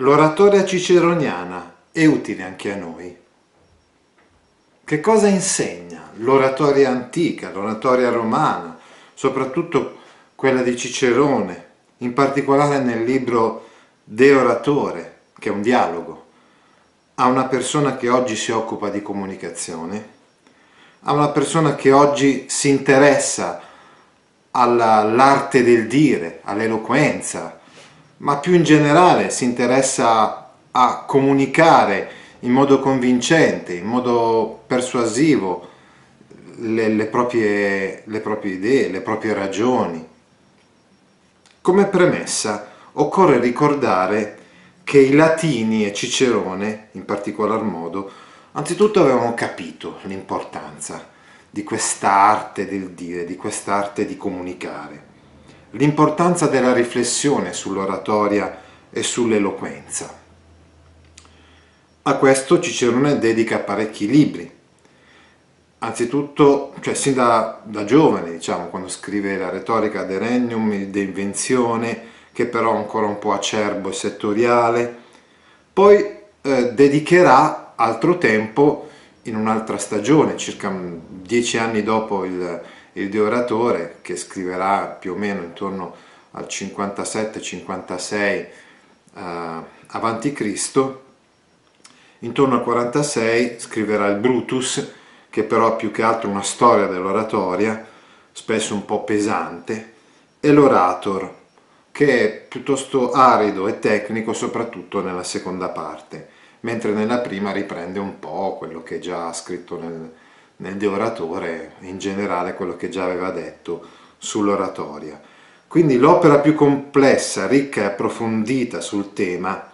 L'oratoria ciceroniana è utile anche a noi. Che cosa insegna l'oratoria antica, l'oratoria romana, soprattutto quella di Cicerone, in particolare nel libro De Oratore, che è un dialogo, a una persona che oggi si occupa di comunicazione, a una persona che oggi si interessa all'arte del dire, all'eloquenza, ma più in generale si interessa a comunicare in modo convincente, in modo persuasivo le, le, proprie, le proprie idee, le proprie ragioni. Come premessa occorre ricordare che i latini e Cicerone, in particolar modo, anzitutto avevano capito l'importanza di quest'arte del dire, di quest'arte di comunicare, l'importanza della riflessione sull'oratoria e sull'eloquenza. A questo Cicerone dedica parecchi libri. Anzitutto, cioè sin da, da giovane, diciamo, quando scrive la retorica de Regnum, de Invenzione, che però è ancora un po' acerbo e settoriale. Poi eh, dedicherà altro tempo in un'altra stagione, circa dieci anni dopo il, il De Oratore, che scriverà più o meno intorno al 57-56 eh, Cristo, intorno al 46 scriverà il Brutus, che però è più che altro una storia dell'oratoria, spesso un po' pesante, e l'Orator, che è piuttosto arido e tecnico soprattutto nella seconda parte, mentre nella prima riprende un po' quello che già ha scritto nel, nel De Oratore, in generale quello che già aveva detto sull'oratoria. Quindi l'opera più complessa, ricca e approfondita sul tema,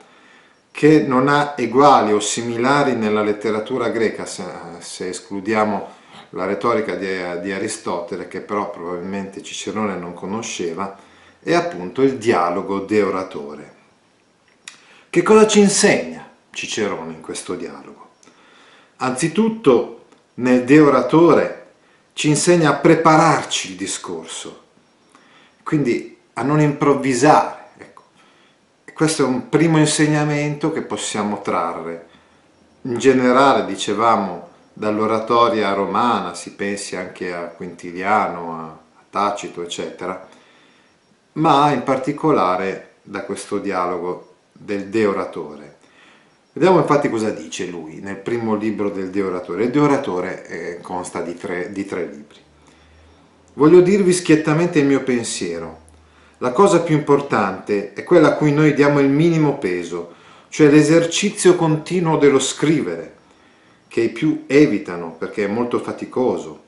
che non ha eguali o similari nella letteratura greca, se, se escludiamo la retorica di, di Aristotele, che però probabilmente Cicerone non conosceva, è appunto il dialogo de oratore. Che cosa ci insegna Cicerone in questo dialogo? Anzitutto nel de oratore ci insegna a prepararci il discorso, quindi a non improvvisare. Ecco. Questo è un primo insegnamento che possiamo trarre. In generale, dicevamo, dall'oratoria romana, si pensi anche a Quintiliano, a Tacito, eccetera, ma in particolare da questo dialogo del De Oratore. Vediamo infatti cosa dice lui nel primo libro del De Oratore. Il De Oratore eh, consta di tre, di tre libri. Voglio dirvi schiettamente il mio pensiero. La cosa più importante è quella a cui noi diamo il minimo peso, cioè l'esercizio continuo dello scrivere, che i più evitano perché è molto faticoso.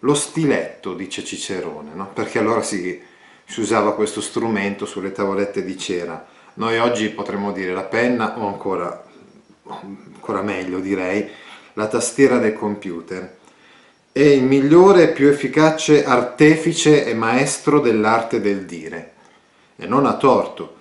Lo stiletto, dice Cicerone, no? perché allora si, si usava questo strumento sulle tavolette di cera. Noi oggi potremmo dire la penna o ancora, ancora meglio direi, la tastiera del computer. È il migliore e più efficace artefice e maestro dell'arte del dire. E non a torto.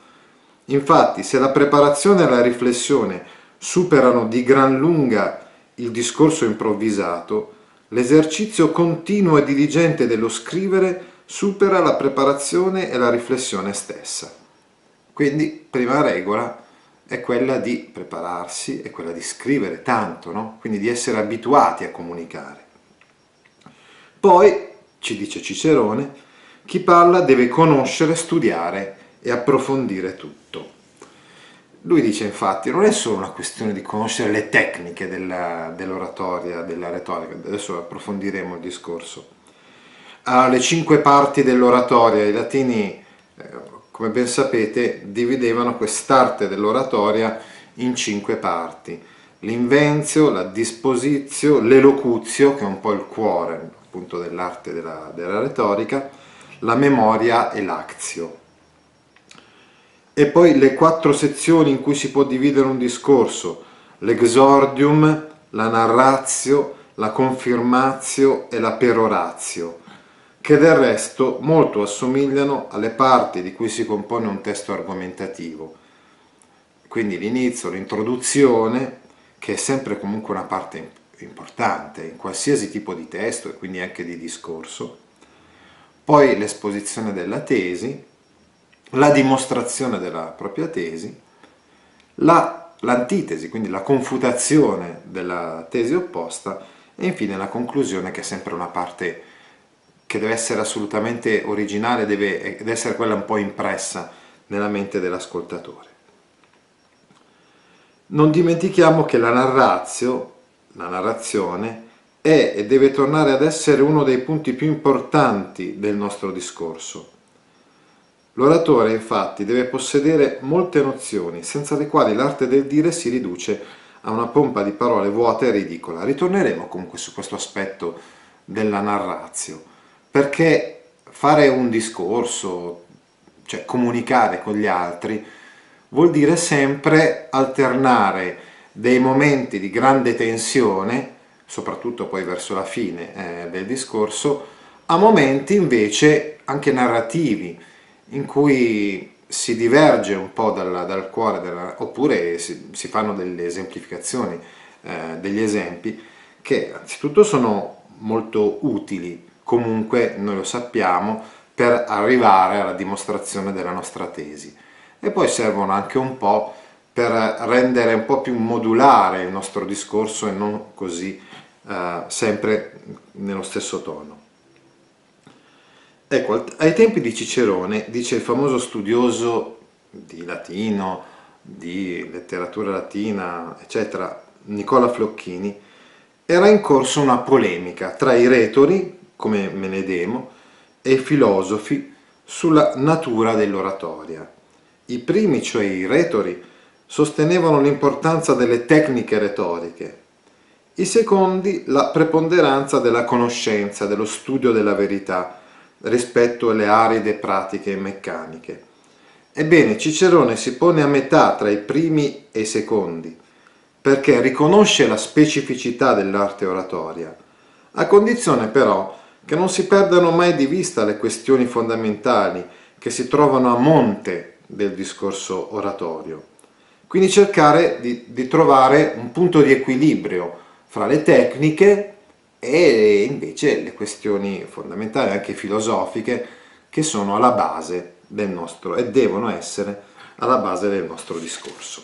Infatti, se la preparazione e la riflessione superano di gran lunga il discorso improvvisato, l'esercizio continuo e diligente dello scrivere supera la preparazione e la riflessione stessa. Quindi, prima regola è quella di prepararsi, è quella di scrivere tanto, no? quindi di essere abituati a comunicare. Poi, ci dice Cicerone, chi parla deve conoscere, studiare e approfondire tutto. Lui dice infatti non è solo una questione di conoscere le tecniche dell'oratoria, della retorica, adesso approfondiremo il discorso, alle cinque parti dell'oratoria. I latini, come ben sapete, dividevano quest'arte dell'oratoria in cinque parti. L'invenzio, la disposizio, l'elocuzio, che è un po' il cuore appunto dell'arte della, della retorica, la memoria e l'azio. e poi le quattro sezioni in cui si può dividere un discorso, l'exordium, la narratio, la confirmatio e la peroratio, che del resto molto assomigliano alle parti di cui si compone un testo argomentativo. Quindi l'inizio, l'introduzione, che è sempre comunque una parte importante in qualsiasi tipo di testo e quindi anche di discorso, poi l'esposizione della tesi, la dimostrazione della propria tesi, la, l'antitesi, quindi la confutazione della tesi opposta e infine la conclusione che è sempre una parte che deve essere assolutamente originale, deve, deve essere quella un po' impressa nella mente dell'ascoltatore. Non dimentichiamo che la narrazio, la narrazione, è e deve tornare ad essere uno dei punti più importanti del nostro discorso. L'oratore infatti deve possedere molte nozioni, senza le quali l'arte del dire si riduce a una pompa di parole vuota e ridicola. Ritorneremo comunque su questo aspetto della narrazio, perché fare un discorso, cioè comunicare con gli altri, vuol dire sempre alternare dei momenti di grande tensione, soprattutto poi verso la fine eh, del discorso, a momenti invece anche narrativi, in cui si diverge un po' dal, dal cuore, della, oppure si, si, fanno delle esemplificazioni, eh, degli esempi, che anzitutto sono molto utili, comunque noi lo sappiamo, per arrivare alla dimostrazione della nostra tesi. E poi servono anche un po' per rendere un po' più modulare il nostro discorso e non così eh, sempre nello stesso tono. Ecco, ai tempi di Cicerone, dice il famoso studioso di latino, di letteratura latina, eccetera, Nicola Flocchini, era in corso una polemica tra i retori, come Menedemo, e filosofi sulla natura dell'oratoria. I primi, cioè i retori, sostenevano l'importanza delle tecniche retoriche, i secondi la preponderanza della conoscenza, dello studio della verità, rispetto alle aride pratiche meccaniche. Ebbene, Cicerone si pone a metà tra i primi e i secondi, perché riconosce la specificità dell'arte oratoria, a condizione però che non si perdano mai di vista le questioni fondamentali che si trovano a monte del discorso oratorio. Quindi cercare di, di trovare un punto di equilibrio fra le tecniche e invece le questioni fondamentali, anche filosofiche, che sono alla base del nostro e devono essere alla base del nostro discorso.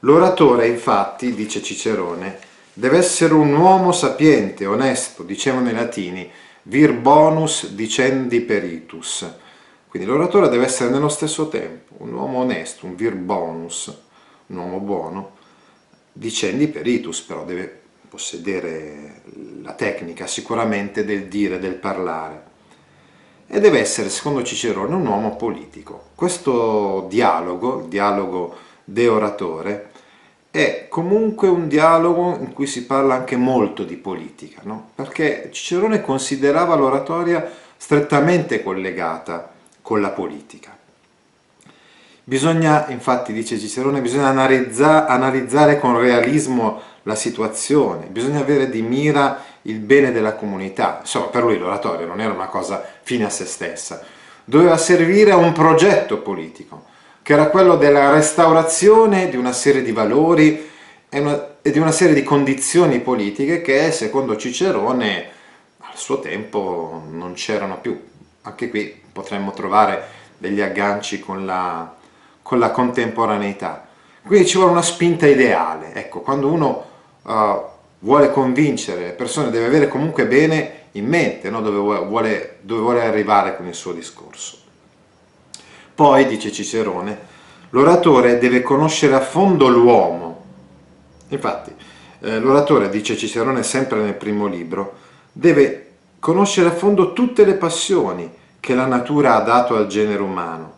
L'oratore, infatti, dice Cicerone, deve essere un uomo sapiente, onesto, dicevano i latini, vir bonus dicendi peritus. Quindi l'oratore deve essere nello stesso tempo un uomo onesto, un vir bonus, un uomo buono, dicendi peritus, però deve possedere la tecnica sicuramente del dire, del parlare e deve essere, secondo Cicerone, un uomo politico. Questo dialogo, il dialogo de oratore, è comunque un dialogo in cui si parla anche molto di politica, no? perché Cicerone considerava l'oratoria strettamente collegata con la politica. Bisogna, infatti, dice Cicerone, bisogna analizza, analizzare con realismo la situazione, bisogna avere di mira il bene della comunità. Insomma, per lui l'oratorio non era una cosa fine a se stessa, doveva servire a un progetto politico, che era quello della restaurazione di una serie di valori e, una, e di una serie di condizioni politiche che, secondo Cicerone, al suo tempo non c'erano più. Anche qui potremmo trovare degli agganci con la, con la contemporaneità. Quindi ci vuole una spinta ideale. Ecco, quando uno uh, vuole convincere le persone, deve avere comunque bene in mente no? dove, vuole, dove vuole arrivare con il suo discorso. Poi, dice Cicerone, l'oratore deve conoscere a fondo l'uomo. Infatti, eh, l'oratore, dice Cicerone sempre nel primo libro, deve conoscere a fondo tutte le passioni che la natura ha dato al genere umano,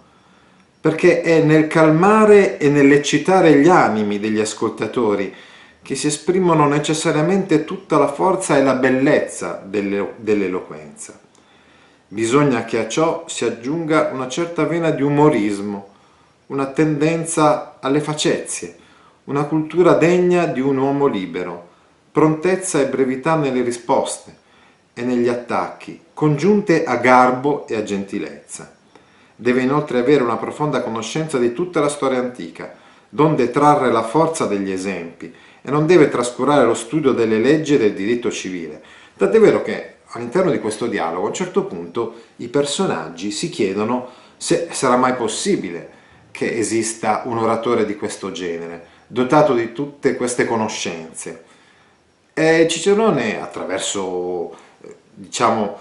perché è nel calmare e nell'eccitare gli animi degli ascoltatori che si esprimono necessariamente tutta la forza e la bellezza dell'eloquenza. Bisogna che a ciò si aggiunga una certa vena di umorismo, una tendenza alle facezie, una cultura degna di un uomo libero, prontezza e brevità nelle risposte e negli attacchi, congiunte a garbo e a gentilezza. Deve inoltre avere una profonda conoscenza di tutta la storia antica, donde trarre la forza degli esempi, e non deve trascurare lo studio delle leggi e del diritto civile. Tant'è vero che all'interno di questo dialogo a un certo punto i personaggi si chiedono se sarà mai possibile che esista un oratore di questo genere, dotato di tutte queste conoscenze. E Cicerone, attraverso diciamo,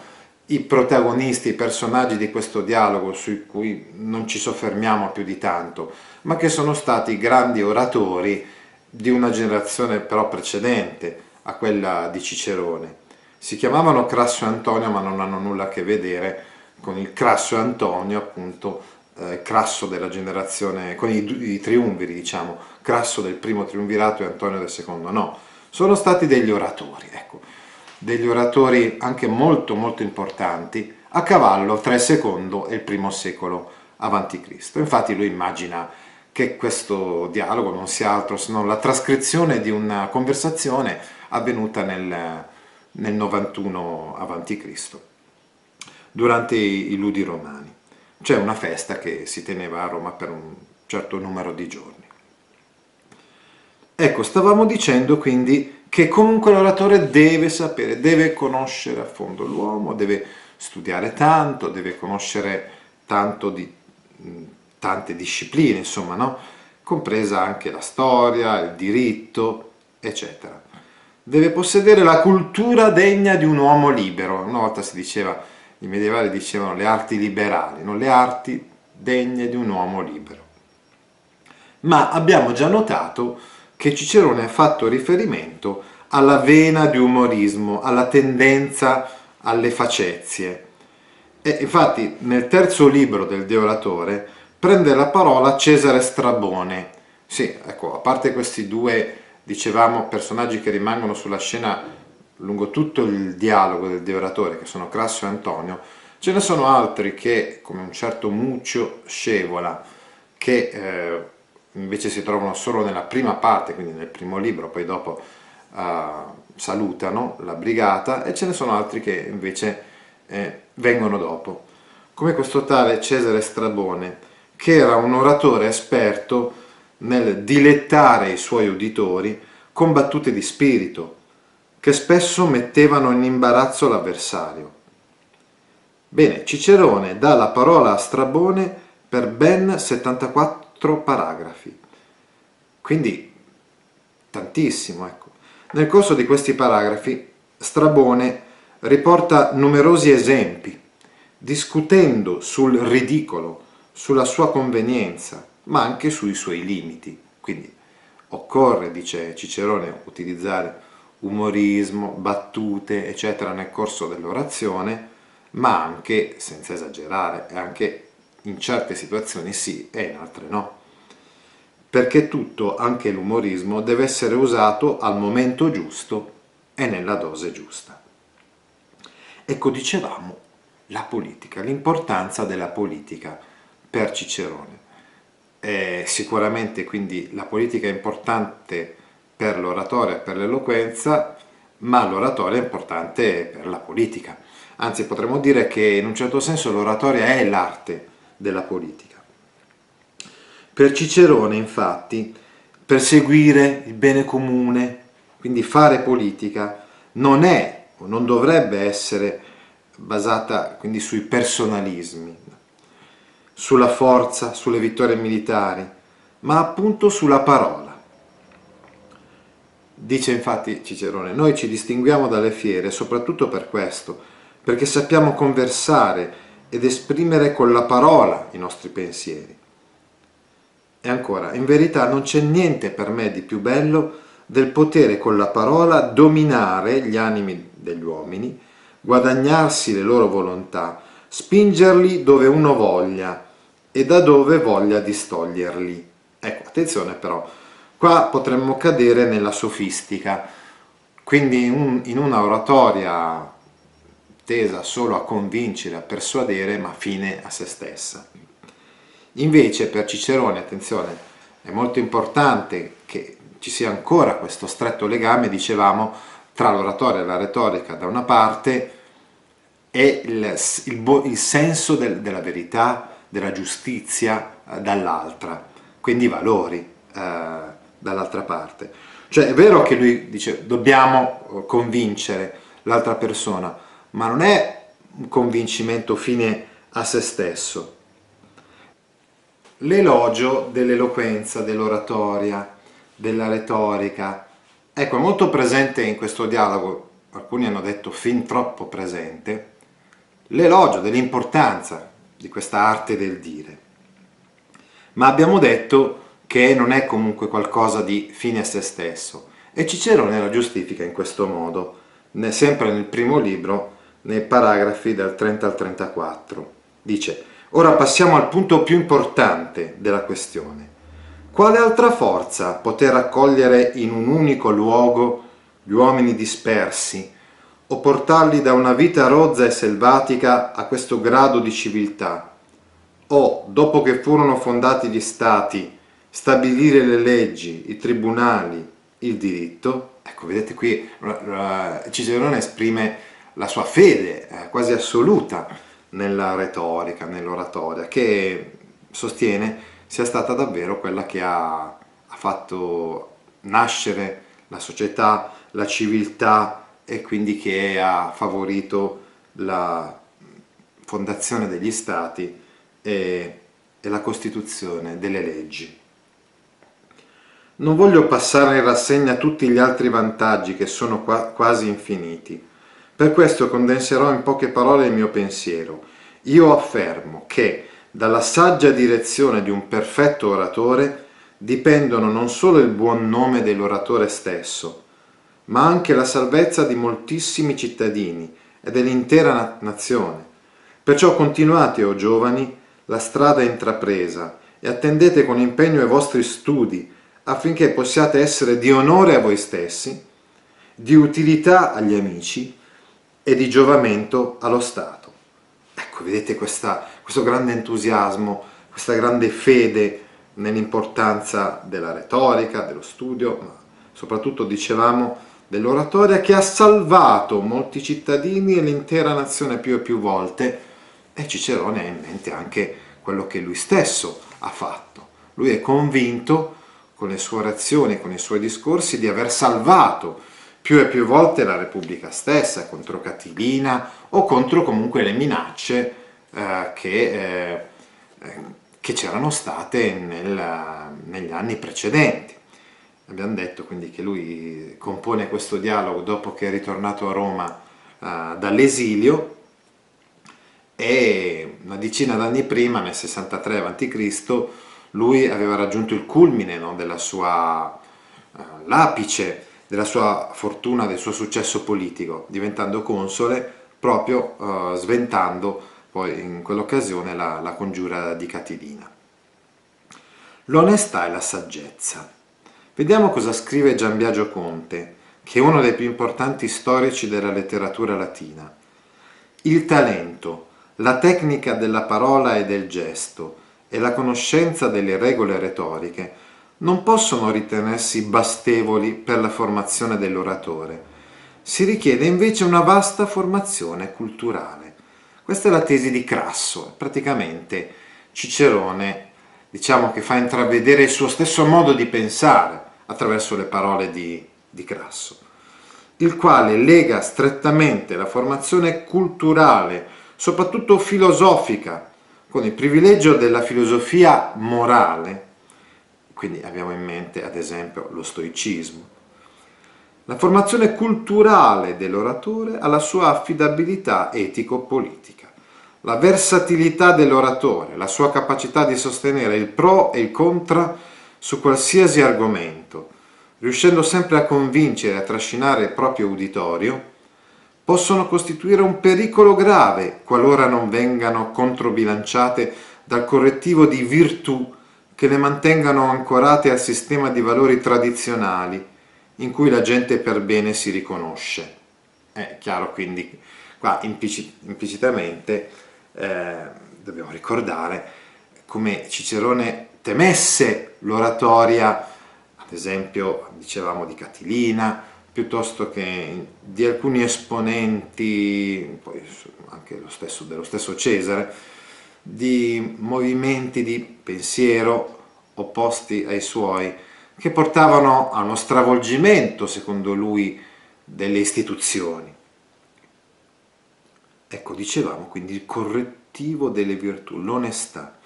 i protagonisti, i personaggi di questo dialogo, su cui non ci soffermiamo più di tanto, ma che sono stati grandi oratori di una generazione però precedente a quella di Cicerone. Si chiamavano Crasso e Antonio, ma non hanno nulla a che vedere con il Crasso e Antonio, appunto, eh, Crasso della generazione, con i, i triumviri, diciamo, Crasso del primo triumvirato e Antonio del secondo, no, sono stati degli oratori, ecco, degli oratori anche molto molto importanti a cavallo tra il secondo e il primo secolo avanti Cristo. Infatti lui immagina che questo dialogo non sia altro se non la trascrizione di una conversazione avvenuta nel, nel 91 a.C., durante i, ludi romani. C'è una festa che si teneva a Roma per un certo numero di giorni. Ecco, stavamo dicendo quindi che comunque l'oratore deve sapere, deve conoscere a fondo l'uomo, deve studiare tanto, deve conoscere tanto di tante discipline, insomma, no? compresa anche la storia, il diritto, eccetera. Deve possedere la cultura degna di un uomo libero. Una volta si diceva, i medievali dicevano le arti liberali, non le arti degne di un uomo libero. Ma abbiamo già notato che Cicerone ha fatto riferimento alla vena di umorismo, alla tendenza alle facezie. E infatti nel terzo libro del De Oratore prende la parola Cesare Strabone. Sì, ecco, a parte questi due, dicevamo, personaggi che rimangono sulla scena lungo tutto il dialogo del deoratore, che sono Crasso e Antonio, ce ne sono altri che, come un certo Muccio Scevola, che eh, invece si trovano solo nella prima parte, quindi nel primo libro, poi dopo uh, salutano la brigata, e ce ne sono altri che invece eh, vengono dopo, come questo tale Cesare Strabone, che era un oratore esperto nel dilettare i suoi uditori con battute di spirito, che spesso mettevano in imbarazzo l'avversario. Bene, Cicerone dà la parola a Strabone per ben 74 paragrafi, quindi tantissimo, ecco. Nel corso di questi paragrafi Strabone riporta numerosi esempi, discutendo sul ridicolo, sulla sua convenienza, ma anche sui suoi limiti. Quindi occorre, dice Cicerone, utilizzare umorismo, battute, eccetera nel corso dell'orazione, ma anche, senza esagerare, anche in certe situazioni sì e in altre no. Perché tutto, anche l'umorismo, deve essere usato al momento giusto e nella dose giusta. Ecco, dicevamo, la politica, l'importanza della politica per Cicerone. Eh, sicuramente quindi la politica è importante per l'oratoria e per l'eloquenza, ma l'oratoria è importante per la politica. Anzi, potremmo dire che in un certo senso l'oratoria è l'arte della politica. Per Cicerone, infatti, perseguire il bene comune, quindi fare politica, non è o non dovrebbe essere basata quindi sui personalismi, sulla forza, sulle vittorie militari, ma appunto sulla parola. Dice infatti Cicerone, noi ci distinguiamo dalle fiere soprattutto per questo, perché sappiamo conversare ed esprimere con la parola i nostri pensieri. E ancora, in verità non c'è niente per me di più bello del potere con la parola dominare gli animi degli uomini, guadagnarsi le loro volontà, spingerli dove uno voglia, e da dove voglia distoglierli. Ecco, attenzione però, qua potremmo cadere nella sofistica, quindi in, un, in una oratoria tesa solo a convincere, a persuadere, ma fine a se stessa. Invece per Cicerone, attenzione, è molto importante che ci sia ancora questo stretto legame, dicevamo, tra l'oratoria e la retorica da una parte e il, il, il senso del, della verità, della giustizia eh, dall'altra, quindi i valori eh, dall'altra parte. Cioè è vero che lui dice dobbiamo eh, convincere l'altra persona, ma non è un convincimento fine a se stesso. L'elogio dell'eloquenza, dell'oratoria, della retorica, ecco, è molto presente in questo dialogo, alcuni hanno detto fin troppo presente, l'elogio dell'importanza di questa arte del dire. Ma abbiamo detto che non è comunque qualcosa di fine a se stesso e Cicerone la giustifica in questo modo, sempre nel primo libro, nei paragrafi dal 30 al 34. Dice, ora passiamo al punto più importante della questione. Quale altra forza poter raccogliere in un unico luogo gli uomini dispersi o portarli da una vita rozza e selvatica a questo grado di civiltà? O, dopo che furono fondati gli stati, stabilire le leggi, i tribunali, il diritto? Ecco, vedete qui Cicerone esprime la sua fede eh, quasi assoluta nella retorica, nell'oratoria, che sostiene sia stata davvero quella che ha, ha fatto nascere la società, la civiltà e quindi che ha favorito la fondazione degli stati e, e la costituzione delle leggi. Non voglio passare in rassegna tutti gli altri vantaggi che sono qua, quasi infiniti per questo condenserò in poche parole il mio pensiero. Io affermo che dalla saggia direzione di un perfetto oratore dipendono non solo il buon nome dell'oratore stesso, ma anche la salvezza di moltissimi cittadini e dell'intera nazione. Perciò continuate, o oh giovani, la strada intrapresa e attendete con impegno i vostri studi affinché possiate essere di onore a voi stessi, di utilità agli amici e di giovamento allo Stato. Ecco, vedete questa, questo grande entusiasmo, questa grande fede nell'importanza della retorica, dello studio, ma soprattutto dicevamo dell'oratoria che ha salvato molti cittadini e l'intera nazione più e più volte e Cicerone ha in mente anche quello che lui stesso ha fatto. Lui è convinto con le sue orazioni, con i suoi discorsi di aver salvato più e più volte la Repubblica stessa contro Catilina o contro comunque le minacce eh, che, eh, eh, che c'erano state nel, negli anni precedenti. Abbiamo detto quindi che lui compone questo dialogo dopo che è ritornato a Roma eh, dall'esilio e una decina d'anni prima, nel 63 a.C., lui aveva raggiunto il culmine no, della sua uh, l'apice della sua fortuna, del suo successo politico, diventando console proprio uh, sventando poi in quell'occasione la, la congiura di Catilina. L'onestà e la saggezza. Vediamo cosa scrive Gian Biagio Conte, che è uno dei più importanti storici della letteratura latina. Il talento, la tecnica della parola e del gesto e la conoscenza delle regole retoriche non possono ritenersi bastevoli per la formazione dell'oratore. Si richiede invece una vasta formazione culturale. Questa è la tesi di Crasso, praticamente Cicerone diciamo che fa intravedere il suo stesso modo di pensare attraverso le parole di, di Crasso, il quale lega strettamente la formazione culturale, soprattutto filosofica, con il privilegio della filosofia morale, quindi abbiamo in mente ad esempio lo stoicismo. La formazione culturale dell'oratore ha la sua affidabilità etico-politica, la versatilità dell'oratore, la sua capacità di sostenere il pro e il contra su qualsiasi argomento, riuscendo sempre a convincere e a trascinare il proprio uditorio, possono costituire un pericolo grave qualora non vengano controbilanciate dal correttivo di virtù che le mantengano ancorate al sistema di valori tradizionali in cui la gente per bene si riconosce. È chiaro quindi qua implicit- implicitamente eh, dobbiamo ricordare come Cicerone temesse l'oratoria, ad esempio dicevamo di Catilina, piuttosto che di alcuni esponenti, poi anche lo stesso, dello stesso Cesare, di movimenti di pensiero opposti ai suoi, che portavano a uno stravolgimento, secondo lui, delle istituzioni. Ecco, dicevamo quindi il correttivo delle virtù, l'onestà.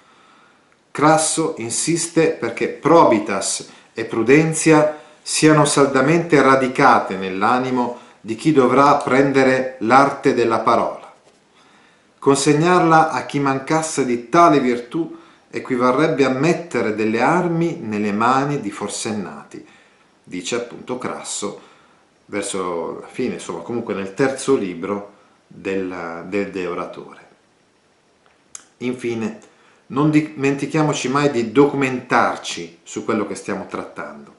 Crasso insiste perché probitas e prudenza siano saldamente radicate nell'animo di chi dovrà apprendere l'arte della parola. Consegnarla a chi mancasse di tale virtù equivarrebbe a mettere delle armi nelle mani di forsennati, dice appunto Crasso verso la fine, insomma comunque nel terzo libro del, del De Oratore. Infine, non dimentichiamoci mai di documentarci su quello che stiamo trattando.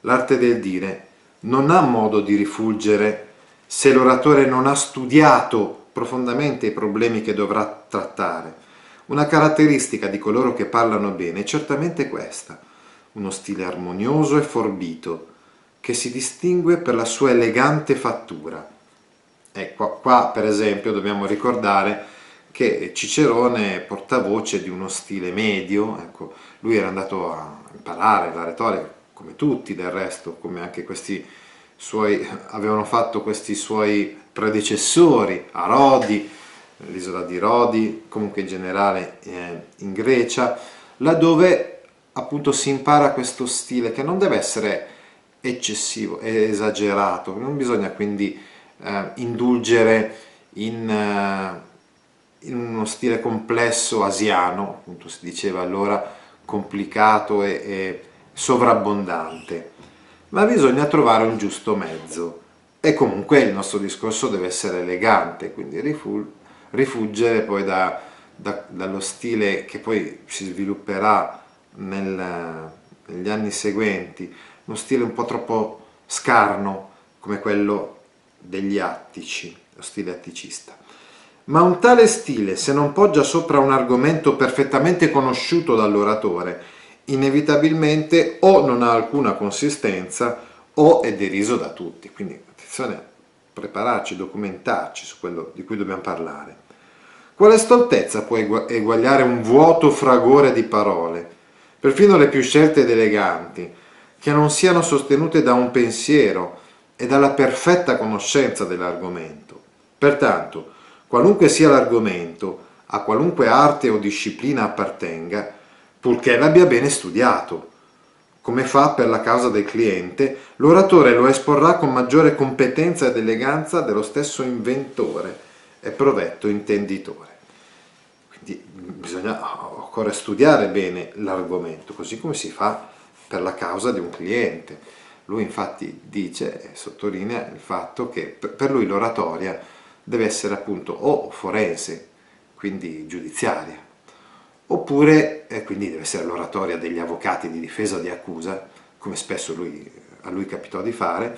L'arte del dire non ha modo di rifulgere se l'oratore non ha studiato profondamente i problemi che dovrà trattare. Una caratteristica di coloro che parlano bene è certamente questa, uno stile armonioso e forbito, che si distingue per la sua elegante fattura. Ecco, qua per esempio dobbiamo ricordare che Cicerone è portavoce di uno stile medio, ecco, lui era andato a imparare la retorica, come tutti del resto, come anche questi suoi, avevano fatto questi suoi predecessori a Rodi, l'isola di Rodi, comunque in generale eh, in Grecia, laddove appunto si impara questo stile che non deve essere eccessivo esagerato, non bisogna quindi eh, indulgere in, eh, in, uno stile complesso asiano, appunto si diceva allora complicato e, e sovrabbondante, ma bisogna trovare un giusto mezzo. E comunque il nostro discorso deve essere elegante, quindi rifuggere poi da, da, dallo stile che poi si svilupperà nel, negli anni seguenti, uno stile un po' troppo scarno come quello degli attici, lo stile atticista. Ma un tale stile, se non poggia sopra un argomento perfettamente conosciuto dall'oratore, inevitabilmente o non ha alcuna consistenza o è deriso da tutti. Quindi attenzione a prepararci, documentarci su quello di cui dobbiamo parlare. Quale stoltezza può eguagliare un vuoto fragore di parole, perfino le più scelte ed eleganti, che non siano sostenute da un pensiero e dalla perfetta conoscenza dell'argomento. Pertanto, qualunque sia l'argomento, a qualunque arte o disciplina appartenga, purché l'abbia bene studiato. Come fa per la causa del cliente, l'oratore lo esporrà con maggiore competenza ed eleganza dello stesso inventore e provetto intenditore. Quindi bisogna, occorre studiare bene l'argomento, così come si fa per la causa di un cliente. Lui infatti dice e sottolinea il fatto che per lui l'oratoria deve essere appunto o forense, quindi giudiziaria, oppure eh, quindi deve essere l'oratoria degli avvocati di difesa o di accusa, come spesso lui, a lui capitò di fare,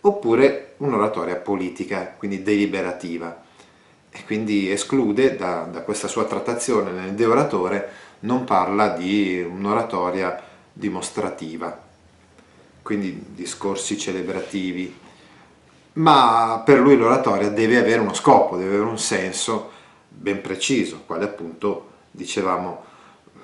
oppure un'oratoria politica, quindi deliberativa, e quindi esclude da, da questa sua trattazione nel De Oratore, non parla di un'oratoria dimostrativa, quindi discorsi celebrativi, ma per lui l'oratoria deve avere uno scopo, deve avere un senso ben preciso, quale appunto dicevamo,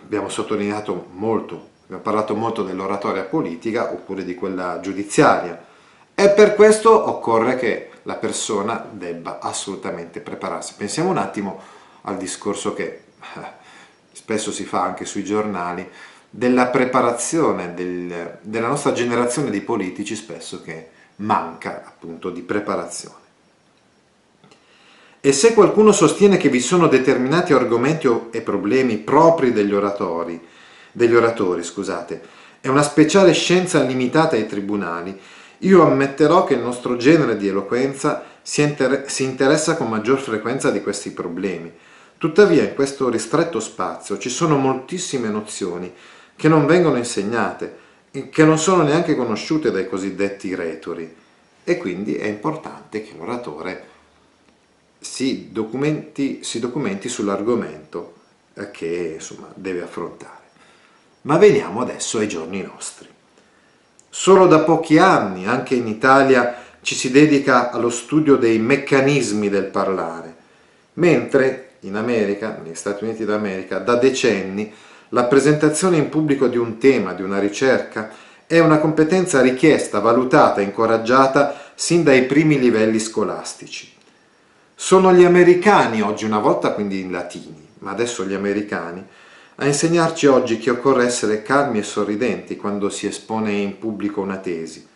abbiamo sottolineato molto, abbiamo parlato molto dell'oratoria politica oppure di quella giudiziaria e per questo occorre che la persona debba assolutamente prepararsi. Pensiamo un attimo al discorso che eh, spesso si fa anche sui giornali della preparazione del, della nostra generazione di politici spesso che manca appunto di preparazione. E se qualcuno sostiene che vi sono determinati argomenti e problemi propri degli oratori, degli oratori, scusate, è una speciale scienza limitata ai tribunali, io ammetterò che il nostro genere di eloquenza si, inter- si interessa con maggior frequenza di questi problemi. Tuttavia in questo ristretto spazio ci sono moltissime nozioni che non vengono insegnate, che non sono neanche conosciute dai cosiddetti retori e quindi è importante che l'oratore si documenti, si documenti sull'argomento eh, che insomma, deve affrontare. Ma veniamo adesso ai giorni nostri. Solo da pochi anni, anche in Italia, ci si dedica allo studio dei meccanismi del parlare, mentre in America, negli Stati Uniti d'America, da decenni la presentazione in pubblico di un tema, di una ricerca, è una competenza richiesta, valutata, incoraggiata sin dai primi livelli scolastici. Sono gli americani oggi, una volta quindi i latini, ma adesso gli americani, a insegnarci oggi che occorre essere calmi e sorridenti quando si espone in pubblico una tesi,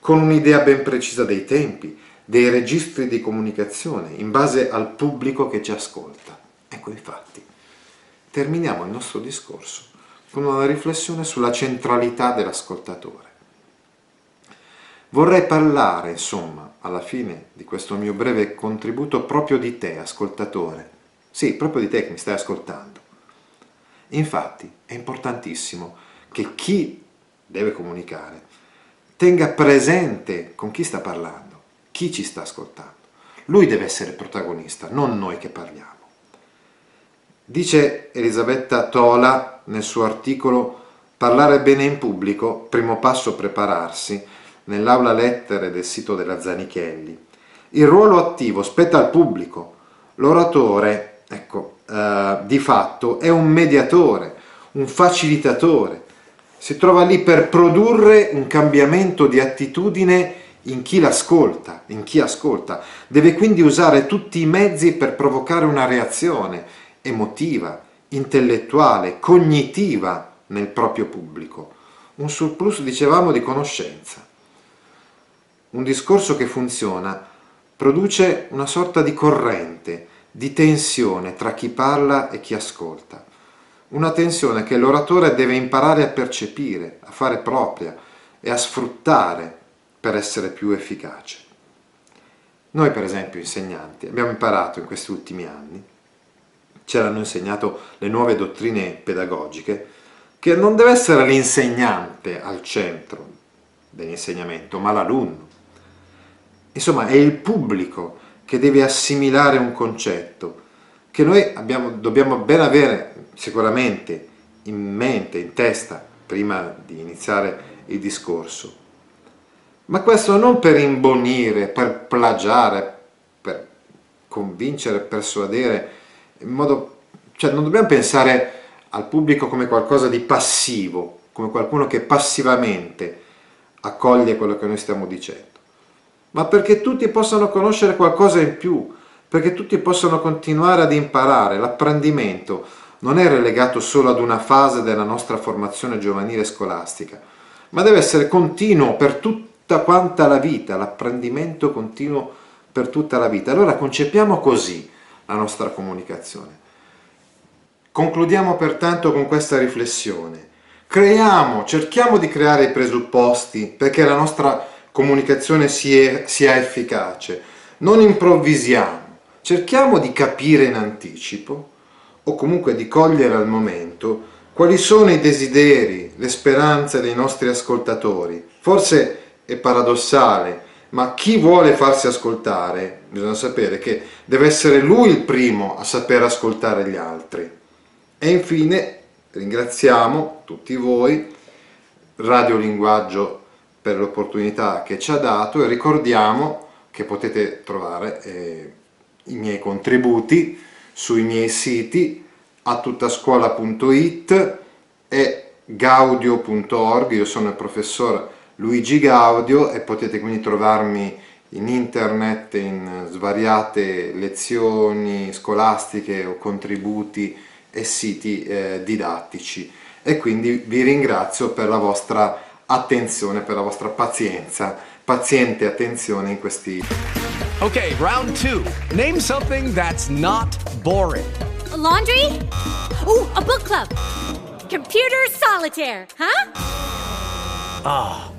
con un'idea ben precisa dei tempi, dei registri di comunicazione, in base al pubblico che ci ascolta. Ecco infatti, terminiamo il nostro discorso con una riflessione sulla centralità dell'ascoltatore. Vorrei parlare, insomma, alla fine di questo mio breve contributo proprio di te, ascoltatore. Sì, proprio di te che mi stai ascoltando. Infatti, è importantissimo che chi deve comunicare tenga presente con chi sta parlando, chi ci sta ascoltando. Lui deve essere protagonista, non noi che parliamo. Dice Elisabetta Tola nel suo articolo Parlare bene in pubblico, primo passo prepararsi, nell'aula lettere del sito della Zanichelli. Il ruolo attivo spetta al pubblico. L'oratore, ecco, eh, di fatto è un mediatore, un facilitatore. Si trova lì per produrre un cambiamento di attitudine in chi l'ascolta, in chi ascolta. Deve quindi usare tutti i mezzi per provocare una reazione emotiva, intellettuale, cognitiva nel proprio pubblico. Un surplus, dicevamo, di conoscenza. Un discorso che funziona produce una sorta di corrente, di tensione tra chi parla e chi ascolta. Una tensione che l'oratore deve imparare a percepire, a fare propria e a sfruttare per essere più efficace. Noi, per esempio, insegnanti, abbiamo imparato in questi ultimi anni, ci hanno insegnato le nuove dottrine pedagogiche, che non deve essere l'insegnante al centro dell'insegnamento, ma l'alunno. Insomma, è il pubblico che deve assimilare un concetto che noi abbiamo, dobbiamo ben avere sicuramente in mente, in testa, prima di iniziare il discorso. Ma questo non per imbonire, per plagiare, per convincere, persuadere, in modo, cioè non dobbiamo pensare al pubblico come qualcosa di passivo, come qualcuno che passivamente accoglie quello che noi stiamo dicendo ma perché tutti possano conoscere qualcosa in più, perché tutti possano continuare ad imparare. L'apprendimento non è relegato solo ad una fase della nostra formazione giovanile scolastica, ma deve essere continuo per tutta quanta la vita, l'apprendimento continuo per tutta la vita. Allora concepiamo così la nostra comunicazione. Concludiamo pertanto con questa riflessione. Creiamo, cerchiamo di creare i presupposti perché la nostra comunicazione sia, sia efficace. Non improvvisiamo, cerchiamo di capire in anticipo o comunque di cogliere al momento quali sono i desideri, le speranze dei nostri ascoltatori. Forse è paradossale, ma chi vuole farsi ascoltare bisogna sapere che deve essere lui il primo a saper ascoltare gli altri. E infine ringraziamo tutti voi, Radio Linguaggio per l'opportunità che ci ha dato e ricordiamo che potete trovare eh, i miei contributi sui miei siti a tuttascuola.it e gaudio.org, io sono il professor Luigi Gaudio e potete quindi trovarmi in internet in svariate lezioni scolastiche o contributi e siti eh, didattici e quindi vi ringrazio per la vostra attenzione, per la vostra pazienza, paziente attenzione in questi... Ok, round 2. Name something that's not boring. A laundry? Ooh, a book club. Computer solitaire, huh? Ah, oh,